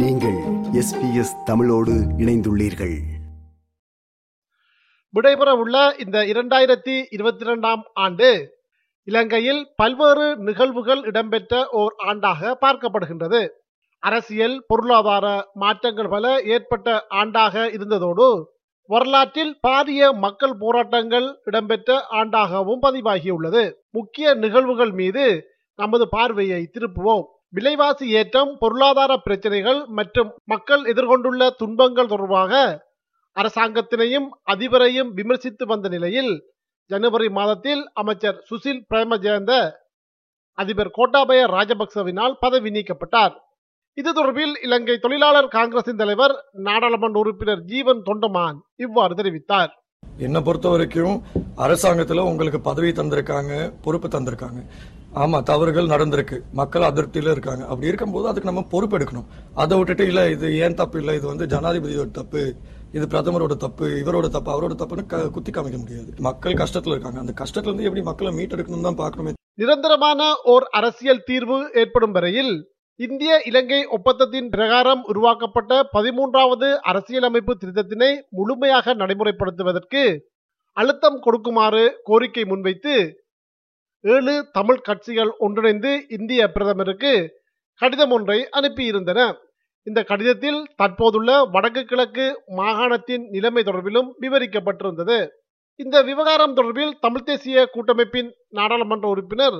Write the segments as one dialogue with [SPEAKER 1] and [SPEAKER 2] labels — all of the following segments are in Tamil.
[SPEAKER 1] நீங்கள் எஸ் எஸ் தமிழோடு இணைந்துள்ளீர்கள்.
[SPEAKER 2] விடைபெறவுள்ள இந்த இரண்டாயிரத்தி இருபத்தி இரண்டாம் ஆண்டு இலங்கையில் பல்வேறு நிகழ்வுகள் இடம்பெற்ற ஓர் ஆண்டாக பார்க்கப்படுகின்றது. அரசியல் பொருளாதார மாற்றங்கள் பல ஏற்பட்ட ஆண்டாக இருந்ததோடு வரலாற்றில் பாரிய மக்கள் போராட்டங்கள் இடம்பெற்ற ஆண்டாகவும் பதிவாகியுள்ளது. முக்கிய நிகழ்வுகள் மீது நமது பார்வையை திருப்புவோம். விலைவாசி ஏற்றம் பொருளாதார பிரச்சனைகள் மற்றும் மக்கள் எதிர்கொண்டுள்ள துன்பங்கள் தொடர்பாக அரசாங்கத்தினையும் அதிபரையும் விமர்சித்து வந்த நிலையில் ஜனவரி மாதத்தில் அமைச்சர் சுசில் பிரேமஜெயந்த அதிபர் கோட்டாபய ராஜபக்சவினால் பதவி நீக்கப்பட்டார். இது தொடர்பில் இலங்கை தொழிலாளர் காங்கிரசின் தலைவர் நாடாளுமன்ற உறுப்பினர் ஜீவன் தொண்டமான் இவ்வாறு தெரிவித்தார்.
[SPEAKER 3] என்னை பொறுத்த வரைக்கும் அரசாங்கத்தில் உங்களுக்கு பதவி தந்திருக்காங்க பொறுப்பு தந்திருக்காங்க. ஆமா தவறுகள் நடந்திருக்கு. மக்கள் அதிருப்தியில இருக்காங்க. அப்படி இருக்கும்போது அதுக்கு நம்ம பொறுப்பு எடுக்கணும். அதை விட்டுட்டு இல்ல இது ஏன் தப்பு? இல்ல இது வந்து ஜனாதிபதியோட தப்பு. இது பிரதமரோட தப்பு. இவரோட தப்பு அவரோட தப்புன்னு க- குத்தி காமிக்க முடியாது. மக்கள் கஷ்டத்துல இருக்காங்க. அந்த கஷ்டத்துல இருந்து எப்படி மக்களை மீட்டெடுக்கணும் தான் பார்க்கணுமே.
[SPEAKER 2] நிரந்தரமான ஓர் அரசியல் தீர்வு ஏற்படும் வரையில் இந்திய இலங்கை ஒப்பந்தத்தின் பிரகாரம் உருவாக்கப்பட்ட பதிமூன்றாவது அரசியலமைப்பு திருத்தத்தினை முழுமையாக நடைமுறைப்படுத்துவதற்கு அழுத்தம் கொடுக்குமாறு கோரிக்கை முன்வைத்து ஏழு தமிழ் கட்சிகள் ஒன்றிணைந்து இந்திய பிரதமருக்கு கடிதம் ஒன்றை அனுப்பியிருந்தன. இந்த கடிதத்தில் தற்போதுள்ள வடக்கு கிழக்கு மாகாணத்தின் நிலைமை தொடர்பிலும் விவரிக்கப்பட்டிருந்தது. இந்த விவகாரம் தொடர்பில் தமிழ் தேசிய கூட்டமைப்பின் நாடாளுமன்ற உறுப்பினர்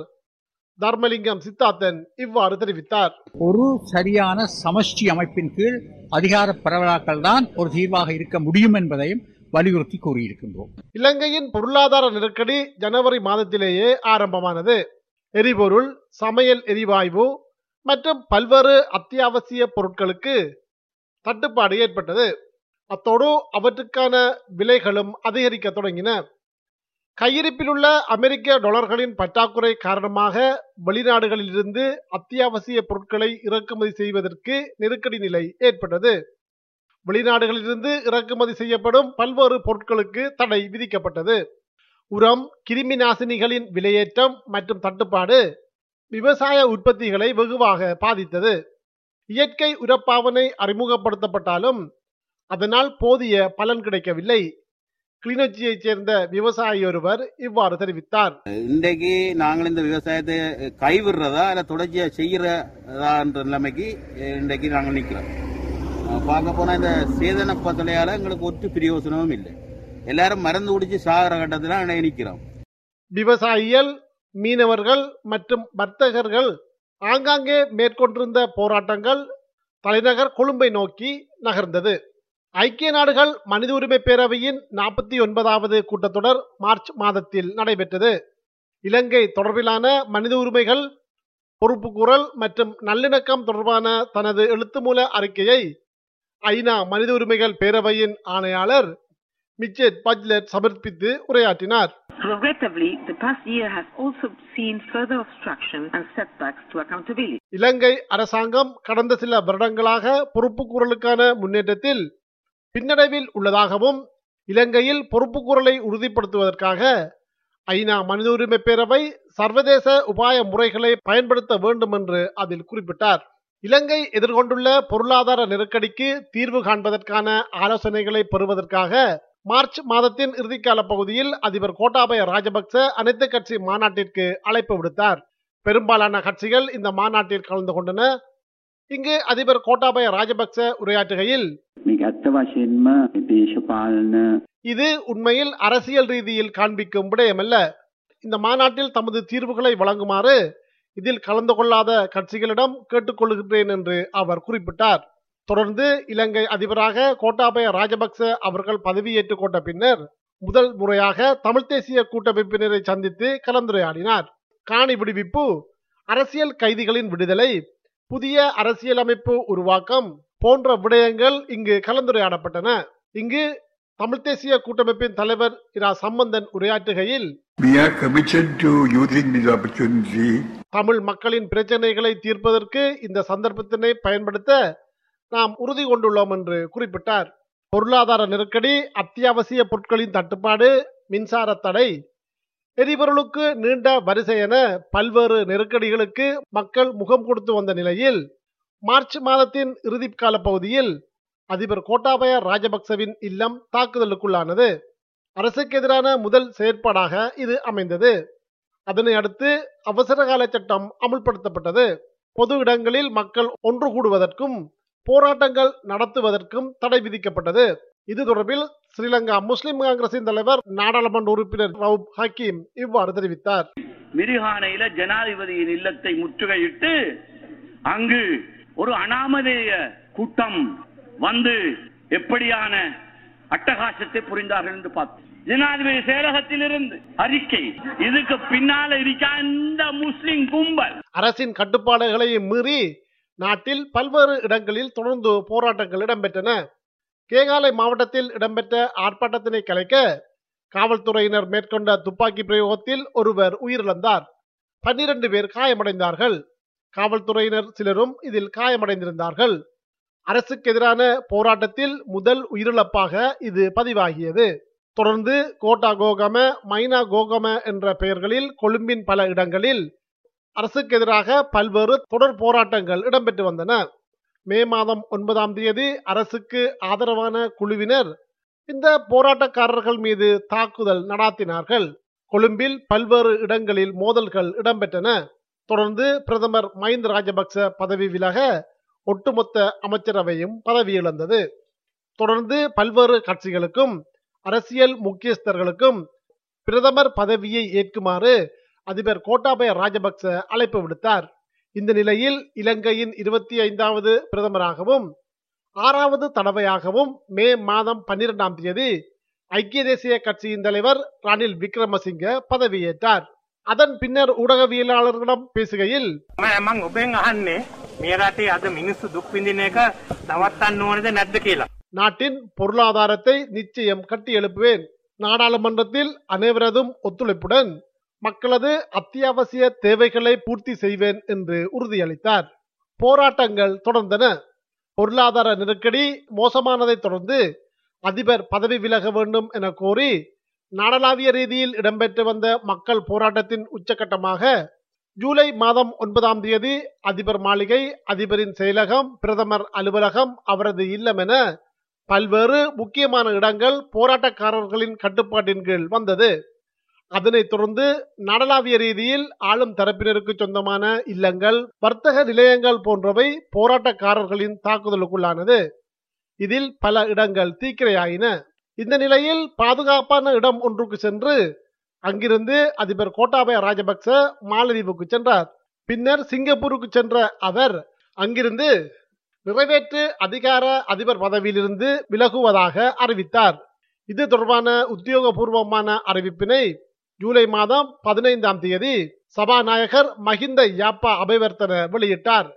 [SPEAKER 2] தர்மலிங்கம் சித்தார்த்தன் இவ்வாறு தெரிவித்தார்.
[SPEAKER 4] ஒரு சரியான சமஷ்டி அமைப்பின் கீழ் அதிகார பரவலாக்கள் தான் ஒரு தீர்வாக இருக்க முடியும் என்பதையும் வலியுறுத்தி கூறியிருக்கின்றோம்.
[SPEAKER 2] இலங்கையின் பொருளாதார நெருக்கடி ஜனவரி மாதத்திலேயே ஆரம்பமானது. எரிபொருள் சமையல் எரிவாயு மற்றும் பல்வேறு அத்தியாவசிய பொருட்களுக்கு தட்டுப்பாடு ஏற்பட்டது. அத்தோடு அவற்றுக்கான விலைகளும் அதிகரிக்க தொடங்கின. கையிருப்பில் உள்ள அமெரிக்க டாலர்களின் பற்றாக்குறை காரணமாக வெளிநாடுகளிலிருந்து அத்தியாவசிய பொருட்களை இறக்குமதி செய்வதற்கு நெருக்கடி நிலை ஏற்பட்டது. வெளிநாடுகளிலிருந்து இறக்குமதி செய்யப்படும் பல்வேறு பொருட்களுக்கு தடை விதிக்கப்பட்டது. உரம் கிருமி நாசினிகளின் விலையேற்றம் மற்றும் தட்டுப்பாடு விவசாய உற்பத்திகளை வெகுவாக பாதித்தது. இயற்கை உரப்பாவனை அறிமுகப்படுத்தப்பட்டாலும் அதனால் போதிய பலன் கிடைக்கவில்லை. கிளிநொச்சியைச் சேர்ந்த விவசாயி ஒருவர் இவ்வாறு தெரிவித்தார்.
[SPEAKER 5] இன்றைக்கு நாங்கள் இந்த விவசாயத்தை கைவிடுறதா இல்ல தொடர்ச்சியா செய்யறதான்ற நிலைமைக்கு இன்றைக்கு நாங்கள் நிற்கிறோம். பார்க்க போனால் இந்த சேதன பத்தலையால் எங்களுக்கு ஒற்று பிரயோசனமும் இல்லை. எல்லாரும் மறந்து குடிச்சு சாகிற கட்டத்தில் இன்றைக்கு
[SPEAKER 2] விவசாயிகள் மீனவர்கள் மற்றும் வர்த்தகர்கள் ஆங்காங்கே மேற்கொண்டிருந்த போராட்டங்கள் தலைநகர் கொழும்பை நோக்கி நகர்ந்தது. ஐக்கிய நாடுகள் மனித உரிமை பேரவையின் நாற்பத்தி ஒன்பதாவது கூட்டத்தொடர் மார்ச் மாதத்தில் நடைபெற்றது. இலங்கை தொடர்பிலான மனித உரிமைகள் பொறுப்புக்கூறல் மற்றும் நல்லிணக்கம் தொடர்பான தனது எழுத்துமூல அறிக்கையை ஐநா மனித உரிமைகள் பேரவையின் ஆணையாளர் மிச்சட் பஜ்லெட் சமர்ப்பித்து உரையாற்றினார்
[SPEAKER 6] Regrettably, the past year has also seen further obstruction and setbacks to accountability.
[SPEAKER 2] இலங்கை அரசாங்கம் கடந்த சில வருடங்களாக பொறுப்புக்கூறலுக்கான முன்னேற்றத்தில் பின்னடைவில் உள்ளதாகவும் இலங்கையில் பொறுப்புக்கூறலை உறுதிப்படுத்துவதற்காக ஐநா மனித உரிமை பேரவை சர்வதேச உபாய முறைகளை பயன்படுத்த வேண்டும் என்று அதில் குறிப்பிட்டார் இலங்கை எதிர்கொண்டுள்ள பொருளாதார நெருக்கடிக்கு தீர்வு காண்பதற்கான ஆலோசனைகளை பெறுவதற்காக மார்ச் மாதத்தின் இறுதிக்கால பகுதியில் அதிபர் கோட்டாபய ராஜபக்ச அனைத்து கட்சி மாநாட்டிற்கு அழைப்பு விடுத்தார். பெரும்பாலான கட்சிகள் இந்த மாநாட்டில் கலந்து கொண்டன. இங்கு அதிபர் கோட்டாபய ராஜபக்ச உரையாற்றுகையில் இது உண்மையில் அரசியல் ரீதியில் காண்பிக்கும் விடயமல்ல. இந்த மாநாட்டில் தமது தீர்வுகளை வழங்குமாறு இதில் கலந்து கொள்ளாத கட்சிகளிடம் கேட்டுக்கொள்கின்றேன் என்று அவர் குறிப்பிட்டார். தொடர்ந்து இலங்கை அதிபராக கோட்டாபய ராஜபக்ச அவர்கள் பதவியேற்றுக் கொண்ட பின்னர் முதல் முறையாக தமிழ் தேசிய கூட்டமைப்பினரை சந்தித்து கலந்துரையாடினார். காணி விடுவிப்பு அரசியல் கைதிகளின் விடுதலை புதிய அரசியலமைப்பு உருவாக்கம் போன்ற விடயங்கள் இங்கு கலந்துரையாடப்பட்டன. இங்கு தமிழ் தேசிய கூட்டமைப்பின் தலைவர் இரா சம்பந்தன் உரையாற்றுகையில்
[SPEAKER 7] We are committed to using this opportunity.
[SPEAKER 2] Tamil மக்களின் பிரச்சனைகளை தீர்ப்பதற்கு இந்த சந்தர்ப்பத்தினை பயன்படுத்த நாம் உறுதி கொண்டுள்ளோம் என்று குறிப்பிட்டார். பொருளாதார நெருக்கடி அத்தியாவசிய பொருட்களின் தட்டுப்பாடு மின்சார தடை எரிபொருளுக்கு நீண்ட வரிசை என பல்வேறு நெருக்கடிகளுக்கு மக்கள் முகம் கொடுத்து வந்த நிலையில் மார்ச் மாதத்தின் இறுதி கால பகுதியில் அதிபர் கோட்டாபய ராஜபக்சவின் இல்லம் தாக்குதலுக்குள்ளானது. அரசுக்கு எதிரான முதல் செயற்பாடாக இது அமைந்தது. அதனை அடுத்து அவசரகால சட்டம் அமுல்படுத்தப்பட்டது. பொது இடங்களில் மக்கள் ஒன்று கூடுவதற்கும் போராட்டங்கள் நடத்துவதற்கும் தடை விதிக்கப்பட்டது. இது தொடர்பில் ஸ்ரீலங்கா முஸ்லிம் காங்கிரசின் தலைவர் நாடாளுமன்ற உறுப்பினர் ரவுப் ஹக்கீம் இவ்வாறு தெரிவித்தார்.
[SPEAKER 8] மிரிஹானையில ஜனாதிபதியின் இல்லத்தை முற்றுகையிட்டு அங்கு ஒரு அனாமதேய கூட்டம் வந்து எப்படியான அட்டகாசத்தை புரிந்தார்கள் என்று பார்த்தோம் ஜனாதிபதி செயலகத்திலிருந்து அறிக்கை. இதுக்கு பின்னால இருக்கா இந்த முஸ்லிம் கும்பல்.
[SPEAKER 2] அரசின் கட்டுப்பாடுகளை மீறி நாட்டில் பல்வேறு இடங்களில் தொடர்ந்து போராட்டங்கள் இடம்பெற்றன. கேகாலை மாவட்டத்தில் இடம்பெற்ற ஆர்ப்பாட்டத்தினை கலைக்க காவல்துறையினர் மேற்கொண்ட துப்பாக்கி பிரயோகத்தில் ஒருவர் உயிரிழந்தார். பன்னிரண்டு பேர் காயமடைந்தார்கள். காவல்துறையினர் சிலரும் இதில் காயமடைந்திருந்தார்கள். அரசுக்கு எதிரான போராட்டத்தில் முதல் உயிரிழப்பாக இது பதிவாகியது. தொடர்ந்து கோட்டா கோகம மைனா கோகம என்ற பெயர்களில் கொழும்பின் பல இடங்களில் அரசுக்கு எதிராக பல்வேறு தொடர் போராட்டங்கள் இடம்பெற்று வந்தன. மே மாதம் ஒன்பதாம் தேதி அரசுக்கு ஆதரவான குழுவினர் இந்த போராட்டக்காரர்கள் மீது தாக்குதல் நடாத்தினார்கள். கொழும்பில் பல்வேறு இடங்களில் மோதல்கள் இடம்பெற்றன. தொடர்ந்து பிரதமர் மஹிந்த ராஜபக்ச பதவி விலக ஒட்டுமொத்த அமைச்சரவையும் பதவியிழந்தது. தொடர்ந்து பல்வேறு கட்சிகளுக்கும் அரசியல் முக்கியஸ்தர்களுக்கும் பிரதமர் பதவியை ஏற்குமாறு அதிபர் கோட்டாபய ராஜபக்ச அழைப்பு விடுத்தார் இந்த நிலையில் இலங்கையின் இருபத்தி ஐந்தாவது பிரதமராகவும் ஆறாவது தடவையாகவும் மே மாதம் பன்னிரெண்டாம் தேதி ஐக்கிய தேசிய கட்சியின் தலைவர் ரணில் விக்ரமசிங்க பதவியேற்றார் அதன் பின்னர் ஊடகவியலாளர்களிடம் பேசுகையில்
[SPEAKER 9] මං ඔබෙන් අහන්නේ මේ රටේ අද මිනිස්සු දුක් විඳින එක නවත්තන්න ඕනද නැද්ද කියලා.
[SPEAKER 2] நாட்டின் பொருளாதாரத்தை நிச்சயம் கட்டி எழுப்புவேன். நாடாளுமன்றத்தில் அனைவரதும் ஒத்துழைப்புடன் மக்களது அத்தியாவசிய தேவைகளை பூர்த்தி செய்வேன் என்று உறுதியளித்தார். போராட்டங்கள் தொடர்ந்தன. பொருளாதார நெருக்கடி மோசமானதை தொடர்ந்து அதிபர் பதவி விலக வேண்டும் என கோரி நாடளாவிய ரீதியில் இடம்பெற்று வந்த மக்கள் போராட்டத்தின் உச்சகட்டமாக ஜூலை மாதம் ஒன்பதாம் தேதி அதிபர் மாளிகை அதிபரின் செயலகம் பிரதமர் அலுவலகம் அவரது இல்லம் என பல்வேறு முக்கியமான இடங்கள் போராட்டக்காரர்களின் கட்டுப்பாட்டின் கீழ் வந்தது. அதனைத் தொடர்ந்து நடலாவிய ரீதியில் ஆளும் தரப்பினருக்கு சொந்தமான இல்லங்கள் வர்த்தக நிலையங்கள் போன்றவை போராட்டக்காரர்களின் தாக்குதலுக்குள்ளானது. இதில் பல இடங்கள் தீக்கிரையாயின. இந்த நிலையில் பாதுகாப்பான இடம் ஒன்றுக்கு சென்று அங்கிருந்து அதிபர் கோட்டாபய ராஜபக்ச மாலதீவுக்கு சென்றார். பின்னர் சிங்கப்பூருக்கு சென்ற அவர் அங்கிருந்து நிறைவேற்று அதிகார அதிபர் பதவியிலிருந்து விலகுவதாக அறிவித்தார். இது தொடர்பான உத்தியோகபூர்வமான அறிவிப்பினை ஜூலை மாதம் பதினைந்தாம் தேதி சபாநாயகர் மஹிந்த யாப்பா அபைவர்த்தன வெளியிட்டார்.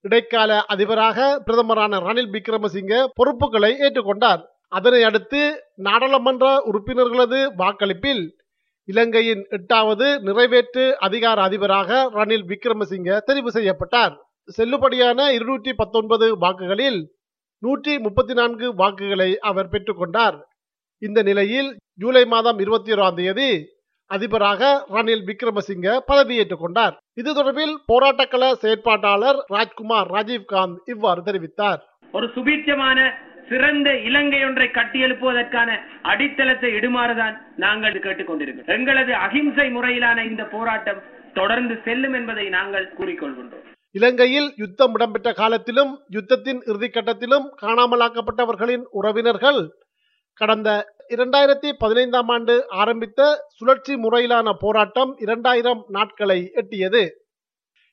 [SPEAKER 2] இடைக்கால அதிபராக பிரதமரான ரணில் விக்ரமசிங்க பொறுப்புகளை ஏற்றுக்கொண்டார். அதனை அடுத்து நாடாளுமன்ற உறுப்பினர்களது வாக்களிப்பில் இலங்கையின் எட்டாவது நிறைவேற்று அதிகார அதிபராக ரணில் விக்ரமசிங்க தெரிவு செய்யப்பட்டார். செல்லுபடியான இருநூற்றி பத்தொன்பது வாக்குகளில் நூற்றி முப்பத்தி நான்கு வாக்குகளை அவர் பெற்றுக்கொண்டார். இந்த நிலையில் ஜூலை மாதம் இருபத்தி ஓராம் தேதி அதிபராக ரணில் விக்ரமசிங்க பதவியேற்றுக் கொண்டார். இது தொடர்பில் போராட்டக்கள செயற்பாட்டாளர் ராஜ்குமார் ராஜீவ்காந்த் இவ்வாறு தெரிவித்தார்.
[SPEAKER 10] ஒரு சுபீட்சமான சிறந்த இலங்கை ஒன்றை கட்டியெழுப்புவதற்கான அடித்தளத்தை இடுமாறுதான் நாங்கள் கேட்டுக்கொண்டிருக்கிறோம். எங்களது அகிம்சை முறையிலான இந்த போராட்டம் தொடர்ந்து செல்லும் என்பதை நாங்கள் கூறிக்கொள்கின்றோம்.
[SPEAKER 2] இலங்கையில் யுத்தம் இடம்பெற்ற காலத்திலும் யுத்தத்தின் இறுதிக்கட்டத்திலும் காணாமலாக்கப்பட்டவர்களின் உறவினர்கள் கடந்த இரண்டாயிரத்தி பதினைந்தாம் ஆண்டு ஆரம்பித்த சுழற்சி முறையிலான போராட்டம் இரண்டாயிரம் நாட்களை எட்டியது.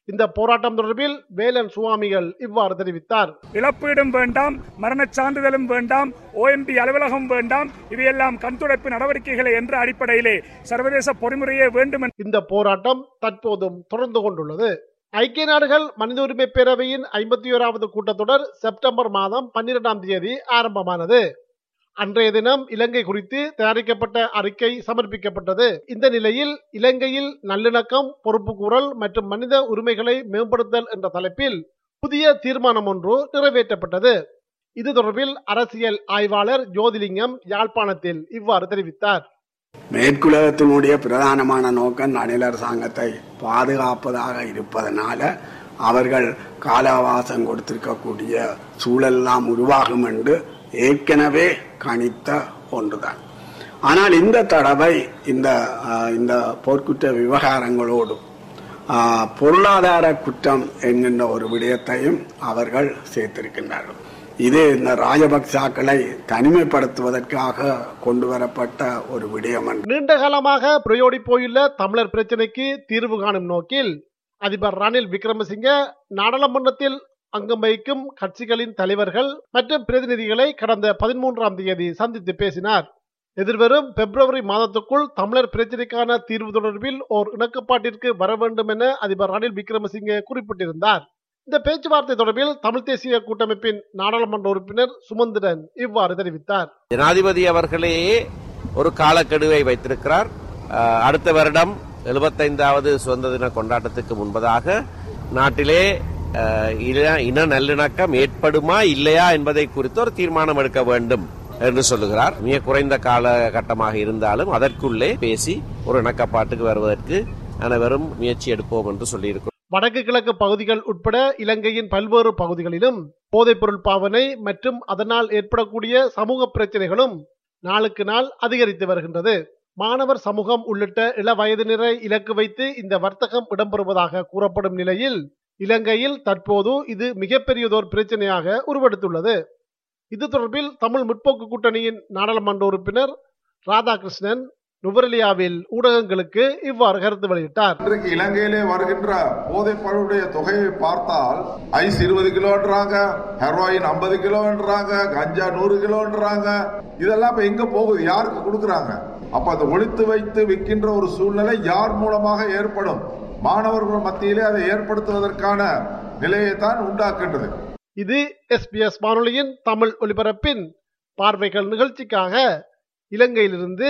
[SPEAKER 2] இந்த போராட்டம் தொடர்பில் வேலன் சுவாமிகள் இவ்வாறு தெரிவித்தார்.
[SPEAKER 11] இழப்பீடும் வேண்டாம் மரணச் சான்றிதழும் வேண்டாம் ஓஎம்பி அலுவலகம் வேண்டாம் இவையெல்லாம் கண்துடைப்பு நடவடிக்கைகளை என்ற அடிப்படையிலே சர்வதேச பொறிமுறையே வேண்டும்
[SPEAKER 2] இந்த போராட்டம் தற்போதும் தொடர்ந்து கொண்டுள்ளது. ஐக்கிய நாடுகள் மனித உரிமை பேரவையின் ஐம்பத்தி ஓராவது கூட்டத்தொடர் செப்டம்பர் மாதம் பன்னிரெண்டாம் தேதி ஆரம்பமானது. அன்றைய தினம் இலங்கை குறித்து தயாரிக்கப்பட்ட அறிக்கை சமர்ப்பிக்கப்பட்டது. இந்த நிலையில் இலங்கையில் நல்லிணக்கம் பொறுப்பு கூறல் மற்றும் மனித உரிமைகளை மேம்படுத்தல் என்ற தலைப்பில் புதிய தீர்மானம் ஒன்று நிறைவேற்றப்பட்டது. இது தொடர்பில் அரசியல் ஆய்வாளர் ஜோதிலிங்கம் யாழ்ப்பாணத்தில் இவ்வாறு தெரிவித்தார்.
[SPEAKER 12] மேற்குலகத்தினுடைய பிரதானமான நோக்கம் நடில் அரசாங்கத்தை பாதுகாப்பதாக இருப்பதனால
[SPEAKER 7] அவர்கள் கால அவகாசம் கொடுத்திருக்கக்கூடிய சூழல்லாம் உருவாகும் என்று ஏற்கனவே கணித்த ஒன்றுதான். ஆனால் இந்த தடவை இந்த இந்த போர்க்குற்ற விவகாரங்களோடு பொருளாதார குற்றம் என்கின்ற ஒரு விடயத்தையும் அவர்கள் சேர்த்திருக்கின்றார்கள். இது இந்த ராஜபக்சாக்களை தனிமைப்படுத்துவதற்காக கொண்டு வரப்பட்ட ஒரு விடயம்
[SPEAKER 2] நீண்ட காலமாக பிரயோடி போயுள்ள தமிழர் பிரச்சினைக்கு தீர்வு காணும் நோக்கில் அதிபர் ரணில் விக்ரமசிங்க நாடாளுமன்றத்தில் அங்கம் வகிக்கும் கட்சிகளின் தலைவர்கள் மற்றும் பிரதிநிதிகளை கடந்த பதிமூன்றாம் தேதி சந்தித்து பேசினார். எதிர்வரும் பிப்ரவரி மாதத்துக்குள் தமிழர் பிரச்சினைக்கான தீர்வு தொடர்பில் ஓர் இணக்கப்பாட்டிற்கு வர வேண்டும் என அதிபர் ரணில் விக்ரமசிங்கே குறிப்பிட்டிருந்தார். இந்த பேச்சுவார்த்தை தொடர்பில் தமிழ் தேசிய கூட்டமைப்பின் நாடாளுமன்ற உறுப்பினர் சுமந்திரன் இவ்வாறு தெரிவித்தார்.
[SPEAKER 12] ஜனாதிபதி அவர்களே ஒரு காலக்கெடுவை வைத்திருக்கிறார். அடுத்த வருடம் எழுபத்தைந்தாவது சுதந்திர தின கொண்டாட்டத்துக்கு முன்பதாக நாட்டிலே இன- இன நல்லிணக்கம் ஏற்படுமா இல்லையா என்பதை குறித்து ஒரு தீர்மானம் எடுக்க வேண்டும் என்று சொல்லுகிறார். மிக குறைந்த காலகட்டமாக இருந்தாலும் அதற்குள்ளே பேசி ஒரு இணக்கப்பாட்டுக்கு வருவதற்கு அனைவரும் முயற்சி எடுப்போம் என்று சொல்லியிருக்கிறோம்.
[SPEAKER 2] வடக்கு கிழக்கு பகுதிகள் உட்பட இலங்கையின் பல்வேறு பகுதிகளிலும் போதைப்பொருள் பாவனை மற்றும் அதனால் ஏற்படக்கூடிய சமூக பிரச்சனைகளும் நாளுக்கு நாள் அதிகரித்து வருகின்றது. மாணவர் சமூகம் உள்ளிட்ட இள வயதினரை இலக்கு வைத்து இந்த வர்த்தகம் இடம்பெறுவதாக கூறப்படும் நிலையில் இலங்கையில் தற்போது இது மிகப்பெரியதோர் பிரச்சனையாக உருவெடுத்துள்ளது. இது தொடர்பில் தமிழ் முற்போக்கு கூட்டணியின் நாடாளுமன்ற உறுப்பினர் ராதாகிருஷ்ணன் நுவரெலியாவில் ஊடகங்களுக்கு இவ்வாறு கருத்து வெளியிட்டார்.
[SPEAKER 13] இன்றைக்கு இலங்கையிலே வருகின்ற போதைப் பொருளுடைய தொகையை பார்த்தால் ஐஸ் இருபது கிலோன்றாங்க ஹெரோயின் ஐம்பது கிலோன்றாங்க கஞ்சா நூறு கிலோன்றாங்க. இதெல்லாம் இப்ப எங்க போகுது? யாருக்கு கொடுக்கறாங்க? அப்ப அதை ஒழித்து வைத்து விற்கின்ற ஒரு சூழ்நிலை யார் மூலமாக ஏற்படும்? மாணவர்கள் மத்தியிலே அதை ஏற்படுத்துவதற்கான நிலையை தான் உண்டாக்குகின்றது.
[SPEAKER 2] இது எஸ்பிஎஸ் வானொலியின் தமிழ் ஒலிபரப்பின் பார்வைகள் நிகழ்ச்சிக்காக இலங்கையிலிருந்து